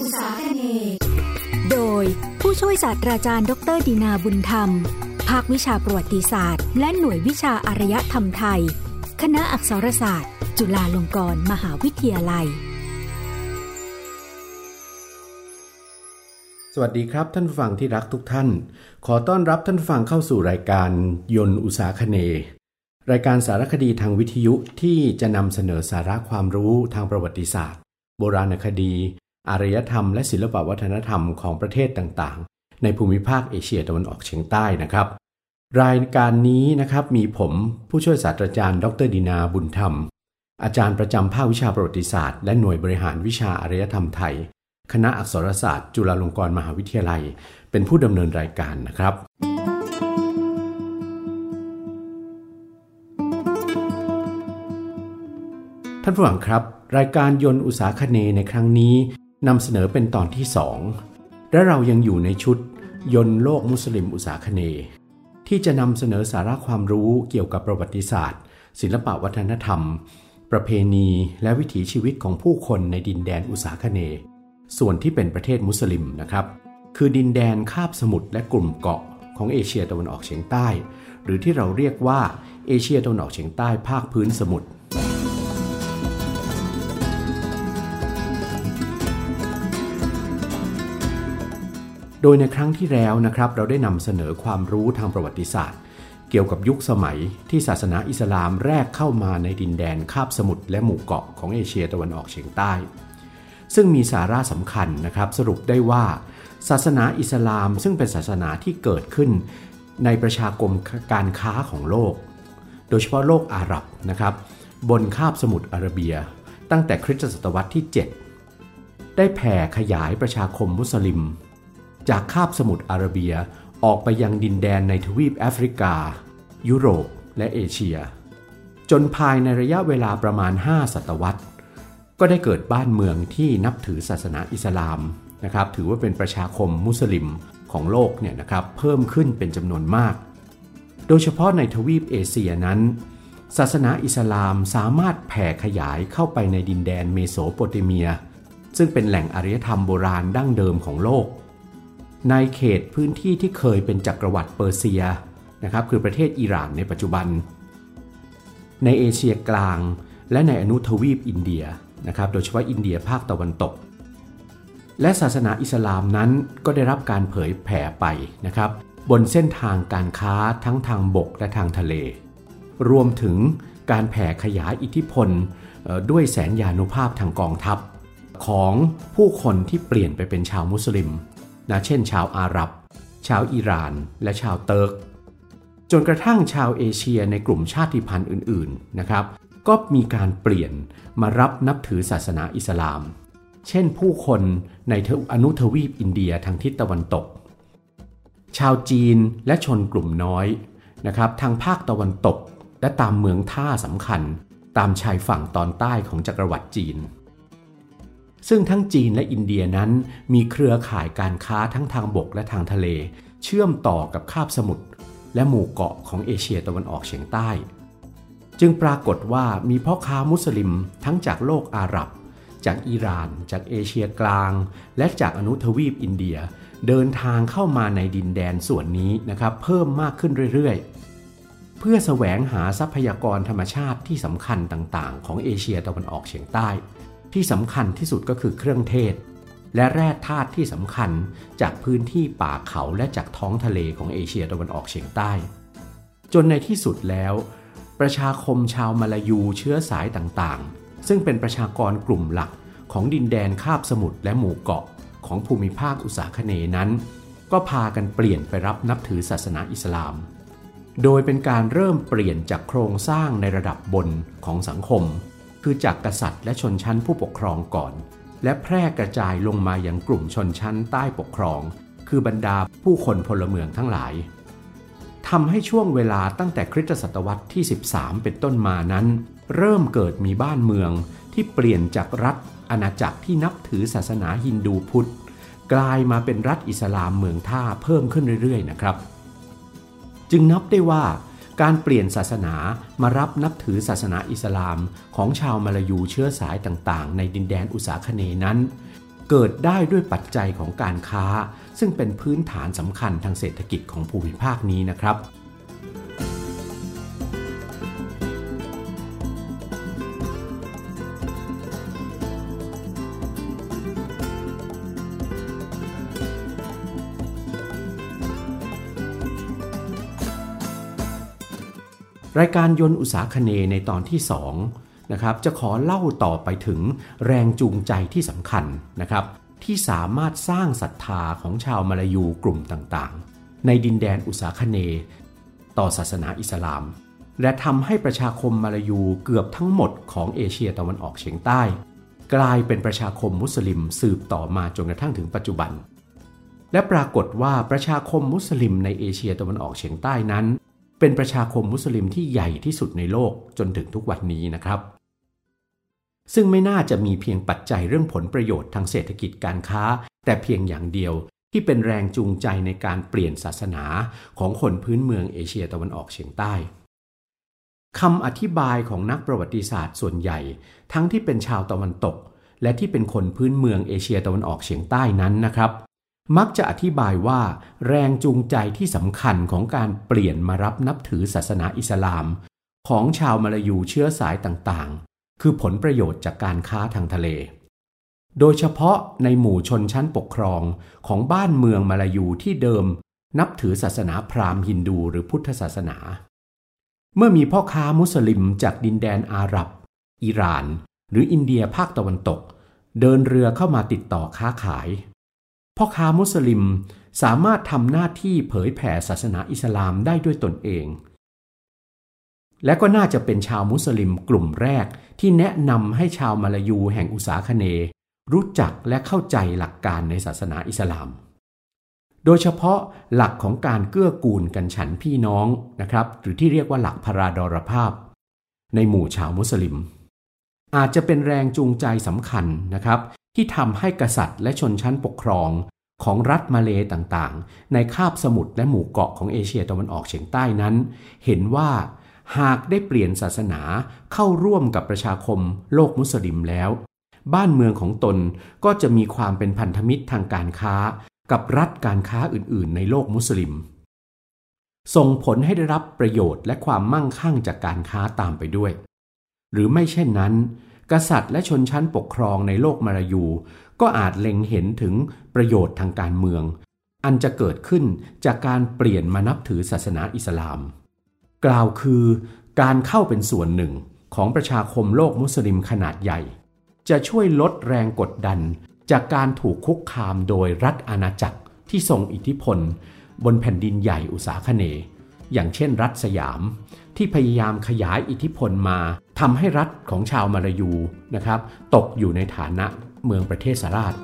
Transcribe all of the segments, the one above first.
อุสาคเนโดยผู้ช่วยศาสตราจารย์ ดรดีนาบุญธรรม ภาควิชาประวัติศาสตร์ และหน่วยวิชาอารยธรรมไทย คณะอักษรศาสตร์ จุฬาลงกรณ์มหาวิทยาลัย สวัสดีครับท่านผู้ฟังที่รักทุกท่าน ขอต้อนรับท่านผู้ฟังเข้าสู่รายการยนต์อุสาคเนรายการสารคดีทางวิทยุที่จะนำเสนอสาระความรู้ทางประวัติศาสตร์ โบราณคดี อารยธรรมและศิลปวัฒนธรรมของประเทศต่างๆ ในภูมิภาคเอเชียตะวันออกเฉียงใต้นะครับ รายการนี้นะครับมีผมผู้ช่วยศาสตราจารย์ ดรดินาบุญธรรม อาจารย์ประจำภาควิชาประวัติศาสตร์ และหน่วยบริหารวิชาอารยธรรมไทย คณะอักษรศาสตร์ จุฬาลงกรณ์มหาวิทยาลัย เป็นผู้ดำเนินรายการนะครับท่านผู้ฟังครับ รายการยนต์อุตสาคเนในครั้งนี้ นำเสนอเป็นตอนที่สองและเรายังอยู่ในชุดยนต์โลกมุสลิมอุตสาคเน ที่จะนำเสนอสาระความรู้เกี่ยวกับประวัติศาสตร์ ศิลปวัฒนธรรม ประเพณีและวิถีชีวิตของผู้คนในดินแดนอุตสาคเน ส่วนที่เป็นประเทศมุสลิมนะครับ คือดินแดนคาบสมุทรและกลุ่มเกาะของเอเชียตะวันออกเฉียงใต้ หรือที่เราเรียกว่าเอเชียตะวันออกเฉียงใต้ภาคพื้นสมุทร โดยในครั้งที่แล้วนะครับ เราได้นำเสนอความรู้ทางประวัติศาสตร์ เกี่ยวกับยุคสมัยที่ศาสนาอิสลามแรกเข้ามาในดินแดนคาบสมุทรและหมู่เกาะของเอเชียตะวันออกเฉียงใต้ ซึ่งมีสาระสำคัญนะครับ สรุปได้ว่า ศาสนาอิสลามซึ่งเป็นศาสนาที่เกิดขึ้น ในประชากรมการค้าของโลก โดยเฉพาะโลกอาหรับนะครับ บนคาบสมุทรอาระเบีย ตั้งแต่คริสตศตวรรษที่ 7 ได้แผ่ขยายประชาคมมุสลิม จากคาบสมุทรอาระเบียออกไปยังดินแดนในทวีปแอฟริกา ยุโรปและเอเชีย จนภายในระยะเวลาประมาณ 5 ศตวรรษ ก็ได้เกิดบ้านเมืองที่นับถือศาสนาอิสลามนะครับถือว่าเป็นประชาคมมุสลิมของโลกเนี่ยนะครับเพิ่มขึ้นเป็นจำนวนมาก โดยเฉพาะในทวีปเอเชียนั้น ศาสนาอิสลามสามารถแผ่ขยายเข้าไปในดินแดนเมโสโปเตเมีย ซึ่งเป็นแหล่งอารยธรรมโบราณดั้งเดิมของโลก ในเขตพื้นที่ที่เคยเป็นจักรวรรดิเปอร์เซียนะครับคือประเทศอิหร่านในปัจจุบัน ในเอเชียกลาง และในอนุทวีปอินเดียนะครับโดยเฉพาะอินเดียภาคตะวันตก และศาสนาอิสลามนั้นก็ได้รับการเผยแผ่ไปนะครับบนเส้นทางการค้าทั้งทางบกและทางทะเล รวมถึงการแผ่ขยายอิทธิพลด้วยแสนยานุภาพทางกองทัพ ของผู้คนที่เปลี่ยนไปเป็นชาวมุสลิม นะเช่น ชาวอาหรับ ชาวอิหร่าน และชาวเติร์ก จนกระทั่งชาวเอเชียในกลุ่มชาติพันธุ์อื่นๆนะครับ ก็มีการเปลี่ยนมารับนับถือศาสนาอิสลาม เช่นผู้คนในอนุทวีปอินเดียทางทิศตะวันตก ชาวจีนและชนกลุ่มน้อยนะครับทางภาคตะวันตกและตามเมืองท่าสำคัญ ตามชายฝั่งตอนใต้ของจักรวรรดิจีน ซึ่งทั้งจีนและอินเดียนั้นมีเครือข่ายการค้าทั้งทางบกและทางทะเล เชื่อมต่อกับคาบสมุทรและหมู่เกาะของเอเชียตะวันออกเฉียงใต้ จึงปรากฏว่ามีพ่อค้ามุสลิมทั้งจากโลกอาหรับ จากอิหร่าน จากเอเชียกลาง และจากอนุทวีปอินเดีย เดินทางเข้ามาในดินแดนส่วนนี้นะครับเพิ่มมากขึ้นเรื่อยๆ เพื่อแสวงหาทรัพยากรธรรมชาติที่สำคัญต่างๆ ของเอเชียตะวันออกเฉียงใต้ ที่สำคัญที่สุดก็คือเครื่องเทศ และแร่ธาตุที่สำคัญจากพื้นที่ป่าเขาและจากท้องทะเลของเอเชียตะวันออกเฉียงใต้ จนในที่สุดแล้ว ประชาคมชาวมาลายูเชื้อสายต่างๆ ซึ่งเป็นประชากรกลุ่มหลักของดินแดนคาบสมุทรและหมู่เกาะของภูมิภาคอุตสาคเนนั้น ก็พากันเปลี่ยนไปรับนับถือศาสนาอิสลาม โดยเป็นการเริ่มเปลี่ยนจากโครงสร้างในระดับบนของสังคม คือจากกษัตริย์และชนชั้นผู้ปกครองก่อน และแพร่กระจายลงมาอยังกลุ่มชนชั้นใต้ปกครอง คือบรรดาผู้คนพลเมืองทั้งหลายทำให้ช่วงเวลาตั้งแต่คริสตศตวรรษที่ 13 เป็นต้นมานั้น เริ่มเกิดมีบ้านเมืองที่เปลี่ยนจากรัฐอาณาจักรที่นับถือศาสนาฮินดูพุทธ กลายมาเป็นรัฐอิสลามเมืองท่าเพิ่มขึ้นเรื่อยๆนะครับ จึงนับได้ว่า การเปลี่ยนศาสนามารับนับถือศาสนาอิสลามของชาวมาลายูเชื้อสายต่างๆ ในดินแดนอุษาคเนนั้น เกิดได้ด้วยปัจจัยของการค้า ซึ่งเป็นพื้นฐานสำคัญทางเศรษฐกิจของภูมิภาคนี้นะครับ รายการยนต์อุตสาคเนในตอนที่2นะครับจะขอเล่าต่อไปถึงแรงจูงใจที่สำคัญนะครับที่สามารถสร้างศรัทธาของชาวมาลายูกลุ่มต่างๆ ในดินแดนอุตสาคเน ต่อศาสนาอิสลาม และทำให้ประชาคมมาลายูเกือบทั้งหมดของเอเชียตะวันออกเฉียงใต้ กลายเป็นประชาคมมุสลิมสืบต่อมาจนกระทั่งถึงปัจจุบัน และปรากฏว่าประชาคมมุสลิมในเอเชียตะวันออกเฉียงใต้นั้น เป็นประชาคมมุสลิมที่ใหญ่ที่สุดในโลกจนถึงทุกวันนี้นะครับ ซึ่งไม่น่าจะมีเพียงปัจจัยเรื่องผลประโยชน์ทางเศรษฐกิจการค้า แต่เพียงอย่างเดียวที่เป็นแรงจูงใจในการเปลี่ยนศาสนาของคนพื้นเมืองเอเชียตะวันออกเฉียงใต้คำอธิบายของนักประวัติศาสตร์ส่วนใหญ่ ทั้งที่เป็นชาวตะวันตก และที่เป็นคนพื้นเมืองเอเชียตะวันออกเฉียงใต้นั้นนะครับ มักจะอธิบายว่า แรงจูงใจที่สำคัญของการเปลี่ยนมารับนับถือศาสนาอิสลาม ของชาวมาลายูเชื้อสายต่างๆ คือผลประโยชน์จากการค้าทางทะเล โดยเฉพาะในหมู่ชนชั้นปกครองของบ้านเมืองมาลายูที่เดิม นับถือศาสนาพราหมณ์ฮินดูหรือพุทธศาสนา เมื่อมีพ่อค้ามุสลิมจากดินแดนอาหรับ อิหร่าน หรืออินเดียภาคตะวันตก เดินเรือเข้ามาติดต่อค้าขาย พ่อค้ามุสลิมสามารถทำหน้าที่เผยแผ่ศาสนาอิสลามได้ด้วยตนเอง และก็น่าจะเป็นชาวมุสลิมกลุ่มแรกที่แนะนำให้ชาวมาลายูแห่งอุษาคเน รู้จักและเข้าใจหลักการในศาสนาอิสลาม โดยเฉพาะหลักของการเกื้อกูลกันฉันพี่น้องนะครับ หรือที่เรียกว่าหลักพราดรภาพ ในหมู่ชาวมุสลิม อาจจะเป็นแรงจูงใจสำคัญนะครับ ที่ทำให้กษัตริย์และชนชั้นปกครองของรัฐมาเลต่างๆ ในคาบสมุทรและหมู่เกาะของเอเชียตะวันออกเฉียงใต้นั้น เห็นว่าหากได้เปลี่ยนศาสนาเข้าร่วมกับประชาคมโลกมุสลิมแล้ว บ้านเมืองของตนก็จะมีความเป็นพันธมิตรทางการค้า กับรัฐการค้าอื่นๆ ในโลกมุสลิม ส่งผลให้ได้รับประโยชน์และความมั่งคั่งจากการค้าตามไปด้วย หรือไม่เช่นนั้น กษัตริย์และชนชั้นปกครองในโลกมาลายู ก็อาจเล็งเห็นถึงประโยชน์ทางการเมือง อันจะเกิดขึ้นจากการเปลี่ยนมานับถือศาสนาอิสลาม กล่าวคือการเข้าเป็นส่วนหนึ่งของประชาคมโลกมุสลิมขนาดใหญ่ จะช่วยลดแรงกดดัน จากการถูกคุกคามโดยรัฐอาณาจักรที่ทรงอิทธิพล บนแผ่นดินใหญ่อุษาคเน อย่างเช่นรัฐสยาม ที่พยายามขยายอิทธิพลมา ทำให้รัฐของชาวมาลายูนะครับตกอยู่ในฐานะเมืองประเทศสาราช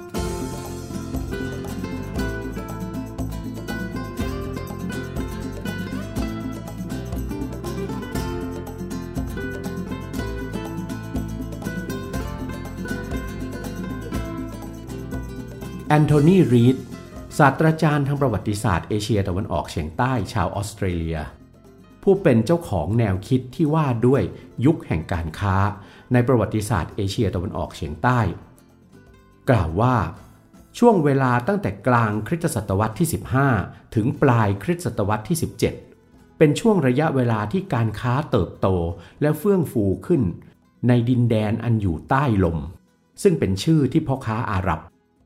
แอนโทนี รีดศาสตราจารย์ทางประวัติศาสตร์เอเชียตะวันออกเฉียงใต้ชาวออสเตรเลีย ผู้เป็นเจ้าของแนวคิดที่ว่าด้วยยุคแห่งการค้า ในประวัติศาสตร์เอเชียตะวันออกเฉียงใต้ กล่าวว่า ช่วงเวลาตั้งแต่กลางคริสตศตวรรษที่ 15 ถึงปลายคริสตศตวรรษที่ 17 เป็นช่วงระยะเวลาที่การค้าเติบโตและเฟื่องฟูขึ้น ในดินแดนอันอยู่ใต้ลม ซึ่งเป็นชื่อที่พ่อค้าอาหรับ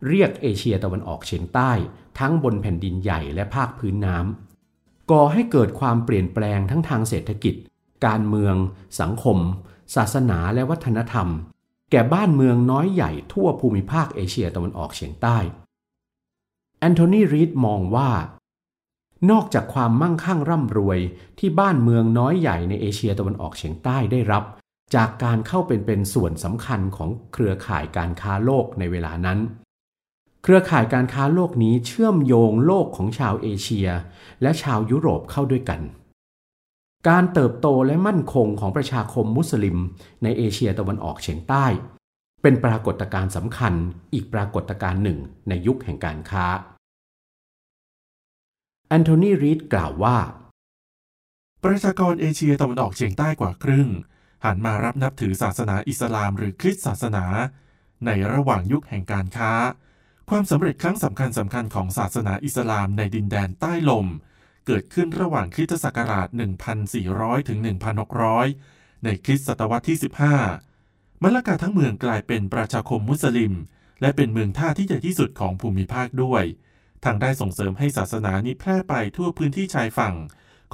เรียกเอเชียตะวันออกเฉียงใต้ ทั้งบนแผ่นดินใหญ่และภาคพื้นน้ำ ก่อให้เกิดความเปลี่ยนแปลงทั้งทางเศรษฐกิจ การเมือง สังคม ศาสนาและวัฒนธรรม แก่บ้านเมืองน้อยใหญ่ทั่วภูมิภาคเอเชียตะวันออกเฉียงใต้แอนโทนีรีดมองว่า นอกจากความมั่งคั่งร่ำรวยที่บ้านเมืองน้อยใหญ่ในเอเชียตะวันออกเฉียงใต้ได้รับ จากการเข้าเป็นเป็นส่วนสำคัญของเครือข่ายการค้าโลกในเวลานั้น เครือข่ายการค้าโลกนี้เชื่อมโยงโลกของชาวเอเชีย และชาวยุโรปเข้าด้วยกัน การเติบโตและมั่นคงของประชาคมมุสลิม ในเอเชียตะวันออกเฉียงใต้ เป็นปรากฏการณ์สำคัญอีกปรากฏการณ์หนึ่งในยุคแห่งการค้า แอนโทนีรีดกล่าวว่า ประชากรเอเชียตะวันออกเฉียงใต้กว่าครึ่ง หันมารับนับถือศาสนาอิสลามหรือคริสต์ศาสนา ในระหว่างยุคแห่งการค้า ความสำเร็จครั้งสำคัญสำคัญของศาสนาอิสลามในดินแดนใต้ลม เกิดขึ้นระหว่างคริสตศักราช 1400 ถึง 1600 ในคริสตศตวรรษที่ 15มลกาทั้งเมืองกลายเป็นประชาคมมุสลิม และเป็นเมืองท่าที่ใหญ่ที่สุดของภูมิภาคด้วย ทางได้ส่งเสริมให้ศาสนานี้แพร่ไปทั่วพื้นที่ชายฝั่ง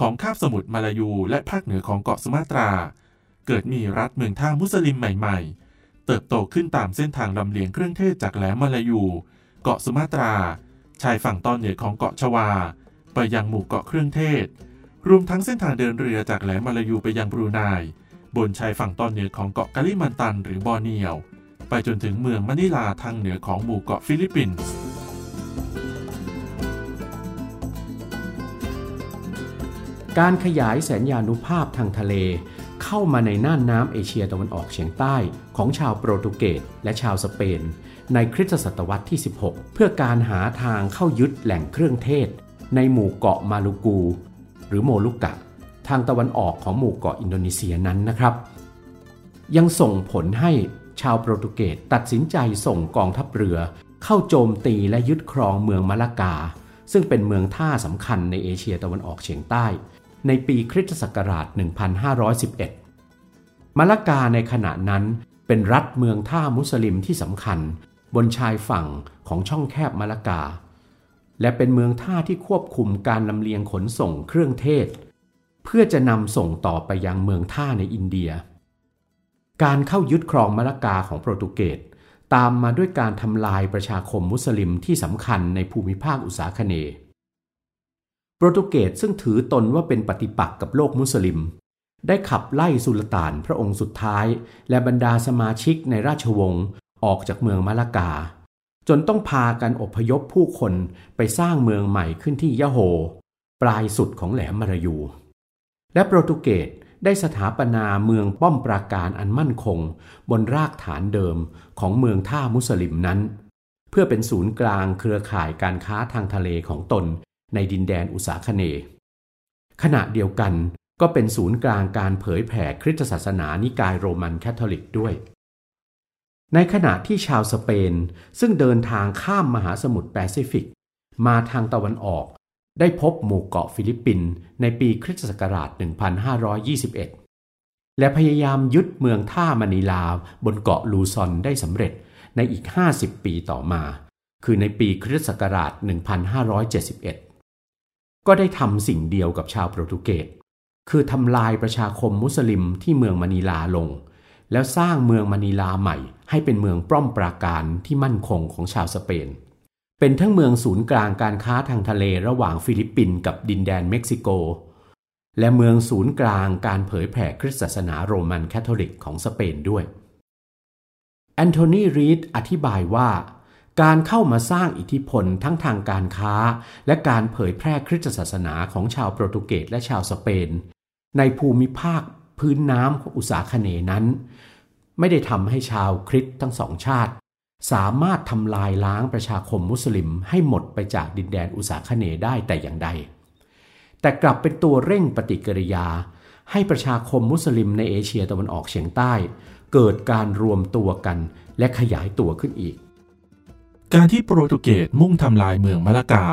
ของคาบสมุทรมาลายูและภาคเหนือของเกาะสุมาตรา เกิดมีรัฐเมืองท่ามุสลิมใหม่ ๆ เติบโตขึ้นตามเส้นทางลำเลียงเครื่องเทศจากแหลมมาลายู เกาะสุมาตรา ชายฝั่งตอนเหนือของเกาะชวา ไปยังหมู่เกาะเครื่องเทศ รวมทั้งเส้นทางเดินเรือจากแหลมมาลายูไปยังบรูไน บนชายฝั่งตอนเหนือของเกาะกาลิมันตันหรือบอร์เนียว ไปจนถึงเมืองมะนิลาทางเหนือของหมู่เกาะฟิลิปปินส์การขยายแสนยานุภาพทางทะเล เข้ามาในน่านน้ำเอเชียตะวันออกเฉียงใต้ของชาวโปรตุเกสและชาวสเปน ในคริสตศตวรรษที่ 16 เพื่อการหาทางเข้ายึดแหล่งเครื่องเทศ ในหมู่เกาะมาลูกู หรือโมลุกะ ทางตะวันออกของหมู่เกาะอินโดนีเซียนั้นนะครับ ยังส่งผลให้ชาวโปรตุเกสตัดสินใจส่งกองทัพเรือ เข้าโจมตีและยึดครองเมืองมะละกา ซึ่งเป็นเมืองท่าสำคัญในเอเชียตะวันออกเฉียงใต้ ในปีคริสตศักราช 1511มะละกาในขณะนั้นเป็นรัฐเมืองท่ามุสลิมที่สำคัญ บนชายฝั่งของช่องแคบมะละกา และเป็นเมืองท่าที่ควบคุมการลำเลียงขนส่งเครื่องเทศ เพื่อจะนำส่งต่อไปยังเมืองท่าในอินเดีย การเข้ายึดครองมะละกาของโปรตุเกสตามมาด้วยการทำลายประชาคมมุสลิมที่สำคัญในภูมิภาคอุษาคเนย์โปรตุเกสซึ่งถือตนว่าเป็นปฏิปักษ์กับโลกมุสลิม ได้ขับไล่สุลต่านพระองค์สุดท้าย และบรรดาสมาชิกในราชวงศ์ ออกจากเมืองมะละกา จนต้องพากันอพยพผู้คนไปสร้างเมืองใหม่ขึ้นที่ยะโฮ ปลายสุดของแหลมมารายู และโปรตุเกสได้สถาปนาเมืองป้อมปราการอันมั่นคง บนรากฐานเดิมของเมืองท่ามุสลิมนั้น เพื่อเป็นศูนย์กลางเครือข่ายการค้าทางทะเลของตนในดินแดนอุษาคเน ขณะเดียวกันก็เป็นศูนย์กลางการเผยแผ่คริสตศาสนานิกายโรมันแคทอลิกด้วย ในขณะที่ชาวสเปน ซึ่งเดินทางข้ามมหาสมุทรแปซิฟิก มาทางตะวันออก ได้พบหมู่เกาะฟิลิปปินส์ในปีคริสตศักราช 1521 และพยายามยึดเมืองท่ามะนิลาบนเกาะลูซอนได้สำเร็จในอีก 50 ปีต่อมา คือในปีคริสตศักราช 1571 ก็ได้ทำสิ่งเดียวกับชาวโปรตุเกสคือทำลายประชาคมมุสลิมที่เมืองมะนิลาลง แล้วสร้างเมืองมะนิลาใหม่ ให้เป็นเมืองป้อมปราการที่มั่นคงของชาวสเปน เป็นทั้งเมืองศูนย์กลางการค้าทางทะเลระหว่างฟิลิปปินส์กับดินแดนเม็กซิโก และเมืองศูนย์กลางการเผยแผ่คริสตศาสนาโรมันแคทอลิกของสเปนด้วยแอนโทนีรีดอธิบายว่า การเข้ามาสร้างอิทธิพลทั้งทางการค้า และการเผยแพร่คริสตศาสนาของชาวโปรตุเกสและชาวสเปน ในภูมิภาค พื้นน้ำของอุษาคเนนั้น ไม่ได้ทำให้ชาวคริสต์ทั้งสองชาติ สามารถทำลายล้างประชาคมมุสลิมให้หมดไปจากดินแดนอุษาคเนได้แต่อย่างใด แต่กลับเป็นตัวเร่งปฏิกิริยา ให้ประชาคมมุสลิมในเอเชียตะวันออกเฉียงใต้ เกิดการรวมตัวกันและขยายตัวขึ้นอีก การที่โปรตุเกสมุ่งทำลายเมืองมะละกา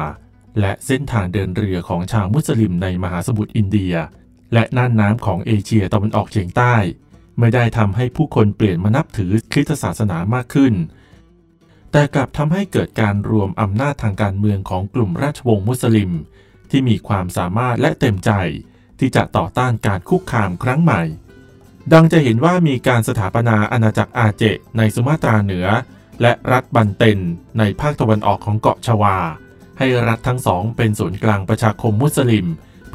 และเส้นทางเดินเรือของชาวมุสลิมในมหาสมุทรอินเดีย และน่านน้ำของเอเชียตะวันออกเฉียงใต้ ไม่ได้ทำให้ผู้คนเปลี่ยนมานับถือคริสตศาสนามากขึ้น แต่กลับทำให้เกิดการรวมอำนาจทางการเมืองของกลุ่มราชวงศ์มุสลิม ที่มีความสามารถและเต็มใจที่จะต่อต้านการคุกคามครั้งใหม่ ดังจะเห็นว่ามีการสถาปนาอาณาจักรอาเจในสุมาตราเหนือ และรัฐบันเตนในภาคตะวันออกของเกาะชวา ให้รัฐทั้งสองเป็นศูนย์กลางประชาคมมุสลิม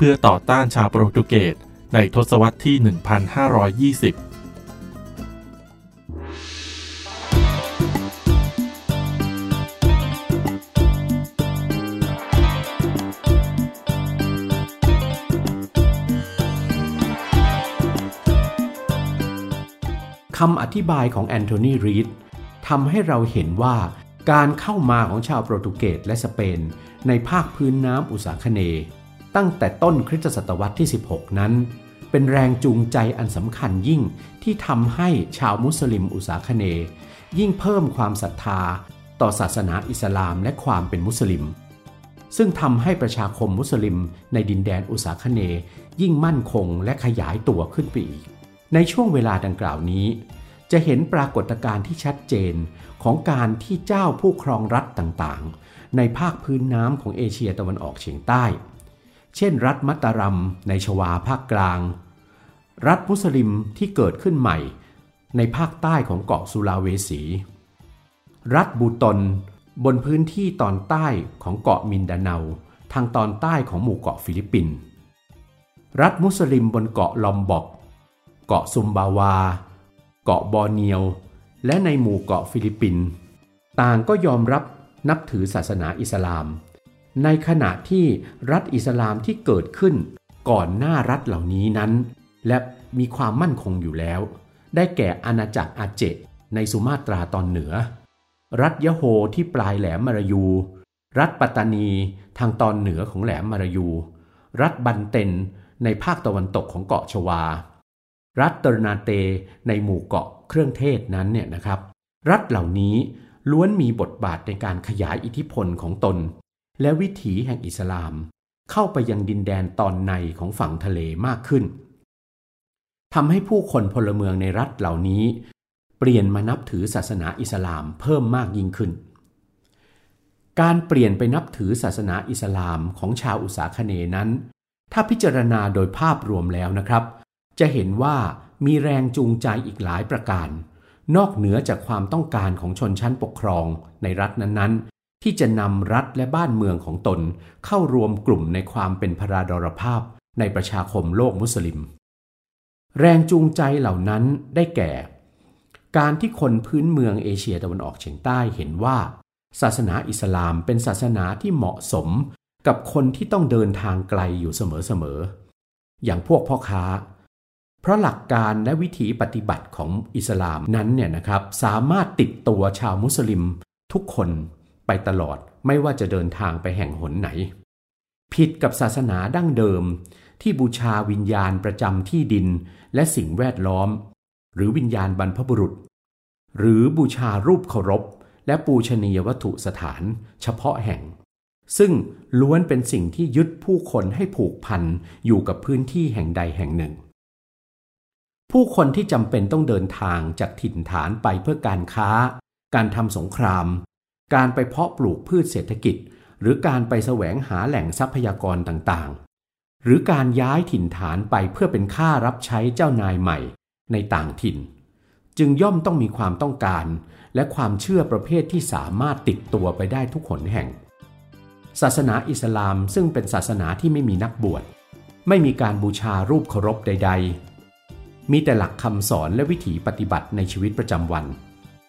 เพื่อต่อต้านชาวโปรตุเกสในทศวรรษที่ 1520คำอธิบายของแอนโทนีรีดทำให้เราเห็นว่าการเข้ามาของชาวโปรตุเกสและสเปน ในภาคพื้นน้ำอุษาคเนย ตั้งแต่ต้นคริสตศตวรรษที่ 16 นั้น เป็นแรงจูงใจอันสำคัญยิ่งที่ทำให้ชาวมุสลิมอุษาคเน ยิ่งเพิ่มความศรัทธาต่อศาสนาอิสลามและความเป็นมุสลิม ซึ่งทำให้ประชาคมมุสลิมในดินแดนอุษาคเน ยิ่งมั่นคงและขยายตัวขึ้นไปอีก ในช่วงเวลาดังกล่าวนี้ จะเห็นปรากฏการณ์ที่ชัดเจนของการที่เจ้าผู้ครองรัฐต่างๆ ในภาคพื้นน้ำของเอเชียตะวันออกเฉียงใต้ เช่น รัฐมัตตารัมในชวาภาคกลาง รัฐมุสลิมที่เกิดขึ้นใหม่ ในภาคใต้ของเกาะสุลาเวสี รัฐบูตนบนพื้นที่ตอนใต้ของเกาะมินดาเนา ทางตอนใต้ของหมู่เกาะฟิลิปปินส์รัฐมุสลิมบนเกาะลอมบอก เกาะซุมบาวา เกาะบอร์เนียว และในหมู่เกาะฟิลิปปินส์ต่างก็ยอมรับนับถือศาสนาอิสลาม ในขณะที่รัฐอิสลามที่เกิดขึ้นก่อนหน้ารัฐเหล่านี้นั้น และมีความมั่นคงอยู่แล้ว ได้แก่อาณาจักรอาเจะห์ในสุมาตราตอนเหนือ รัฐยะโฮร์ที่ปลายแหลมมลายู รัฐปัตตานีทางตอนเหนือของแหลมมลายู รัฐบันเตนในภาคตะวันตกของเกาะชวา รัฐเตอร์นาเตในหมู่เกาะเครื่องเทศนั้นเนี่ยนะครับ รัฐเหล่านี้ล้วนมีบทบาทในการขยายอิทธิพลของตน และวิถีแห่งอิสลาม เข้าไปยังดินแดนตอนในของฝั่งทะเลมากขึ้นทำให้ผู้คนพลเมืองในรัฐเหล่านี้ เปลี่ยนมานับถือศาสนาอิสลามเพิ่มมากยิ่งขึ้น การเปลี่ยนไปนับถือศาสนาอิสลามของชาวอุษาคเนนั้น ถ้าพิจารณาโดยภาพรวมแล้วนะครับ จะเห็นว่ามีแรงจูงใจอีกหลายประการ นอกเหนือจากความต้องการของชนชั้นปกครองในรัฐนั้น ที่จะนำรัฐและบ้านเมืองของตนเข้ารวมกลุ่มในความเป็นพราดรภาพในประชาคมโลกมุสลิม แรงจูงใจเหล่านั้นได้แก่ การที่คนพื้นเมืองเอเชียตะวันออกเฉียงใต้เห็นว่า ศาสนาอิสลามเป็นศาสนาที่เหมาะสมกับคนที่ต้องเดินทางไกลอยู่เสมอๆ อย่างพวกพ่อค้า เพราะหลักการและวิถีปฏิบัติของอิสลามนั้นเนี่ยนะครับ สามารถติดตัวชาวมุสลิมทุกคน ไปตลอดไม่ว่าจะเดินทางไปแห่งหนไหน ผิดกับศาสนาดั้งเดิม ที่บูชาวิญญาณประจำที่ดินและสิ่งแวดล้อม หรือวิญญาณบรรพบุรุษ หรือบูชารูปเคารพ และปูชนียวัตถุสถานเฉพาะแห่ง ซึ่งล้วนเป็นสิ่งที่ยึดผู้คนให้ผูกพันอยู่กับพื้นที่แห่งใดแห่งหนึ่งผู้คนที่จำเป็นต้องเดินทางจากถิ่นฐานไปเพื่อการค้า การทำสงคราม การไปเพาะปลูกพืชเศรษฐกิจ หรือการไปแสวงหาแหล่งทรัพยากรต่างๆ หรือการย้ายถิ่นฐานไปเพื่อเป็นค่ารับใช้เจ้านายใหม่ในต่างถิ่น จึงย่อมต้องมีความต้องการ และความเชื่อประเภทที่สามารถติดตัวไปได้ทุกหนแห่ง ศาสนาอิสลามซึ่งเป็นศาสนาที่ไม่มีนักบวชไม่มีการบูชารูปเคารพใด ๆ มีแต่หลักคำสอนและวิถีปฏิบัติในชีวิตประจำวัน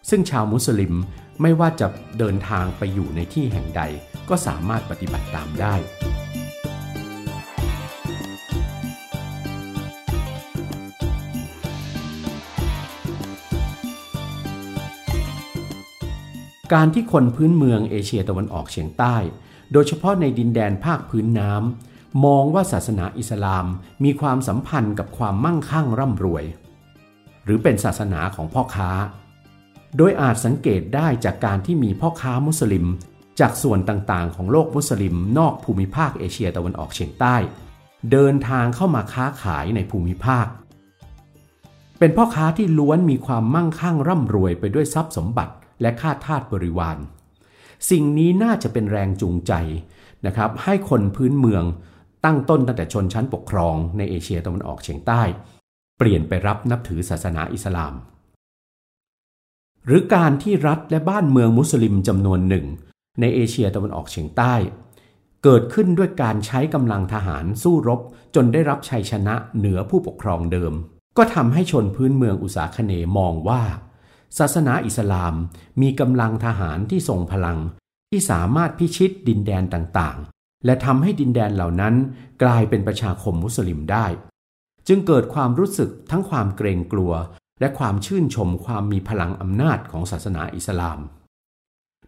ซึ่งชาวมุสลิมไม่ว่าจะเดินทางไปอยู่ในที่แห่งใดก็สามารถปฏิบัติตามได้ การที่คนพื้นเมืองเอเชียตะวันออกเฉียงใต้ โดยเฉพาะในดินแดนภาคพื้นน้ำมองว่าศาสนาอิสลามมีความสัมพันธ์กับความมั่งคั่งร่ำรวย หรือเป็นศาสนาของพ่อค้า โดยอาจสังเกตได้จากการที่มีพ่อค้ามุสลิม จากส่วนต่างๆ ของโลกมุสลิม นอกภูมิภาคเอเชียตะวันออกเฉียงใต้ เดินทางเข้ามาค้าขายในภูมิภาค เป็นพ่อค้าที่ล้วนมีความมั่งคั่งร่ำรวยไปด้วยทรัพย์สมบัติและค่าทาสบริวาร สิ่งนี้น่าจะเป็นแรงจูงใจนะครับให้คนพื้นเมืองตั้งต้นตั้งแต่ชนชั้นปกครองในเอเชียตะวันออกเฉียงใต้ เปลี่ยนไปรับนับถือศาสนาอิสลาม หรือการที่รัฐและบ้านเมืองมุสลิมจำนวนหนึ่ง ในเอเชียตะวันออกเฉียงใต้ เกิดขึ้นด้วยการใช้กำลังทหารสู้รบ จนได้รับชัยชนะเหนือผู้ปกครองเดิม ก็ทำให้ชนพื้นเมืองอุษาคเนมองว่า ศาสนาอิสลามมีกำลังทหารที่ทรงพลัง ที่สามารถพิชิตดินแดนต่างๆ และทำให้ดินแดนเหล่านั้นกลายเป็นประชาคมมุสลิมได้ จึงเกิดความรู้สึกทั้งความเกรงกลัว และความชื่นชมความมีพลังอำนาจของศาสนาอิสลาม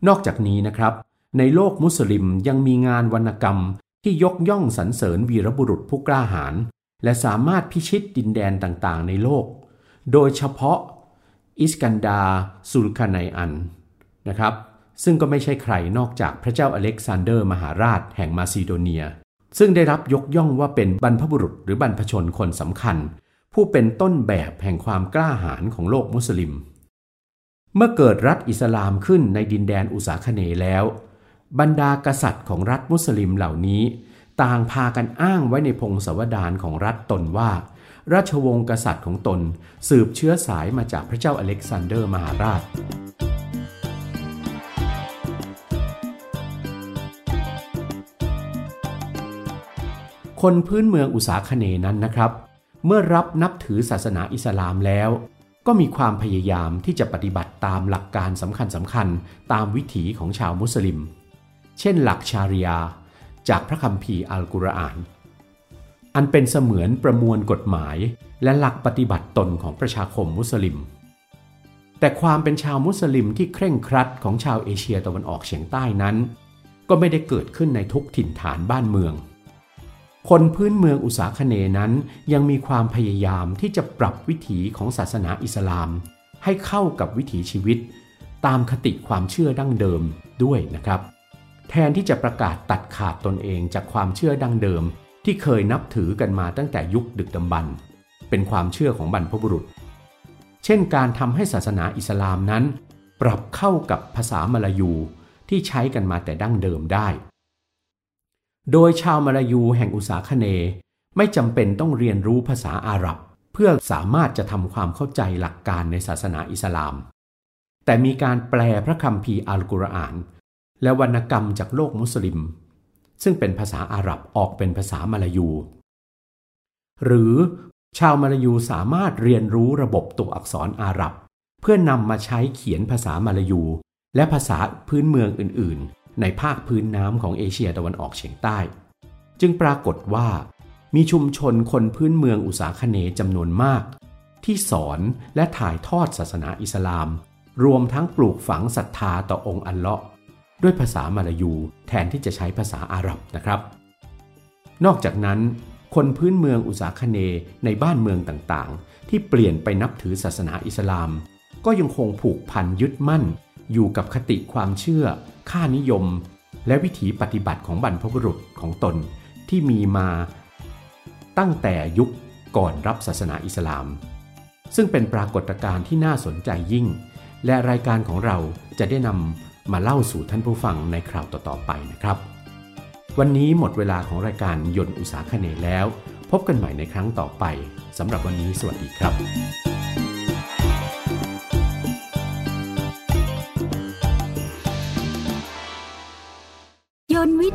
นอกจากนี้นะครับ ในโลกมุสลิมยังมีงานวรรณกรรมที่ยกย่องสรรเสริญวีรบุรุษผู้กล้าหาญและสามารถพิชิตดินแดนต่างๆ ในโลก โดยเฉพาะอิสกันดาร์ซุลการ์ไนน์นะครับ ซึ่งก็ไม่ใช่ใครนอกจากพระเจ้าอเล็กซานเดอร์มหาราชแห่งมาซิโดเนีย ซึ่งได้รับยกย่องว่าเป็นบรรพบุรุษหรือบรรพชนคนสำคัญ ผู้เป็นต้นแบบแห่งความกล้าหาญของโลกมุสลิม เมื่อเกิดรัฐอิสลามขึ้นในดินแดนอุษาคเนย์แล้ว บรรดากษัตริย์ของรัฐมุสลิมเหล่านี้ ต่างพากันอ้างไว้ในพงศาวดารของรัฐตนว่า ราชวงศ์กษัตริย์ของตนสืบเชื้อสายมาจากพระเจ้าอเล็กซานเดอร์มหาราชคนพื้นเมืองอุษาคเนนั้นนะครับ เมื่อรับนับถือศาสนาอิสลามแล้ว ก็มีความพยายามที่จะปฏิบัติตามหลักการสำคัญสำคัญตามวิถีของชาวมุสลิม เช่นหลักชาริยา จากพระคัมภีร์อัลกุรอาน อันเป็นเสมือนประมวลกฎหมายและหลักปฏิบัติตนของประชาคมมุสลิม แต่ความเป็นชาวมุสลิมที่เคร่งครัดของชาวเอเชียตะวันออกเฉียงใต้นั้น ก็ไม่ได้เกิดขึ้นในทุกถิ่นฐานบ้านเมือง คนพื้นเมืองอุษาคเนนั้นยังมีความพยายามที่จะปรับวิถีของศาสนาอิสลาม ให้เข้ากับวิถีชีวิต ตามคติความเชื่อดั้งเดิมด้วยนะครับ แทนที่จะประกาศตัดขาดตนเองจากความเชื่อดั้งเดิม ที่เคยนับถือกันมาตั้งแต่ยุคดึกดำบรรเป็นความเชื่อของบรรพบุรุษ เช่นการทำให้ศาสนาอิสลามนั้น ปรับเข้ากับภาษามลายูที่ใช้กันมาแต่ดั้งเดิมได้ โดยชาวมาลายูแห่งอุษาคเน ไม่จำเป็นต้องเรียนรู้ภาษาอาหรับ เพื่อสามารถจะทำความเข้าใจหลักการในศาสนาอิสลาม แต่มีการแปลพระคัมภีร์อัลกุรอาน และวรรณกรรมจากโลกมุสลิม ซึ่งเป็นภาษาอาหรับออกเป็นภาษามาลายู หรือชาวมาลายูสามารถเรียนรู้ระบบตัวอักษรอาหรับ เพื่อนำมาใช้เขียนภาษามาลายู และภาษาพื้นเมืองอื่นๆ ในภาคพื้นน้ำของเอเชียตะวันออกเฉียงใต้ จึงปรากฏว่า มีชุมชนคนพื้นเมืองอุษาคเนจำนวนมาก ที่สอนและถ่ายทอดศาสนาอิสลาม รวมทั้งปลูกฝังศรัทธาต่อองค์อัลเลาะห์ด้วยภาษามาลายูแทนที่จะใช้ภาษาอาหรับนะครับ นอกจากนั้น คนพื้นเมืองอุษาคเนในบ้านเมืองต่างๆ ที่เปลี่ยนไปนับถือศาสนาอิสลาม ก็ยังคงผูกพันยึดมั่น อยู่กับคติความเชื่อ ค่านิยม และวิถีปฏิบัติของบรรพบุรุษของตนที่มีมาตั้งแต่ยุคก่อนรับศาสนาอิสลาม ซึ่งเป็นปรากฏการณ์ที่น่าสนใจยิ่ง และรายการของเราจะได้นำมาเล่าสู่ท่านผู้ฟังในคราวต่อๆไปนะครับ วันนี้หมดเวลาของรายการยนต์อุตสาคเนแล้ว พบกันใหม่ในครั้งต่อไปสำหรับวันนี้สวัสดีครับ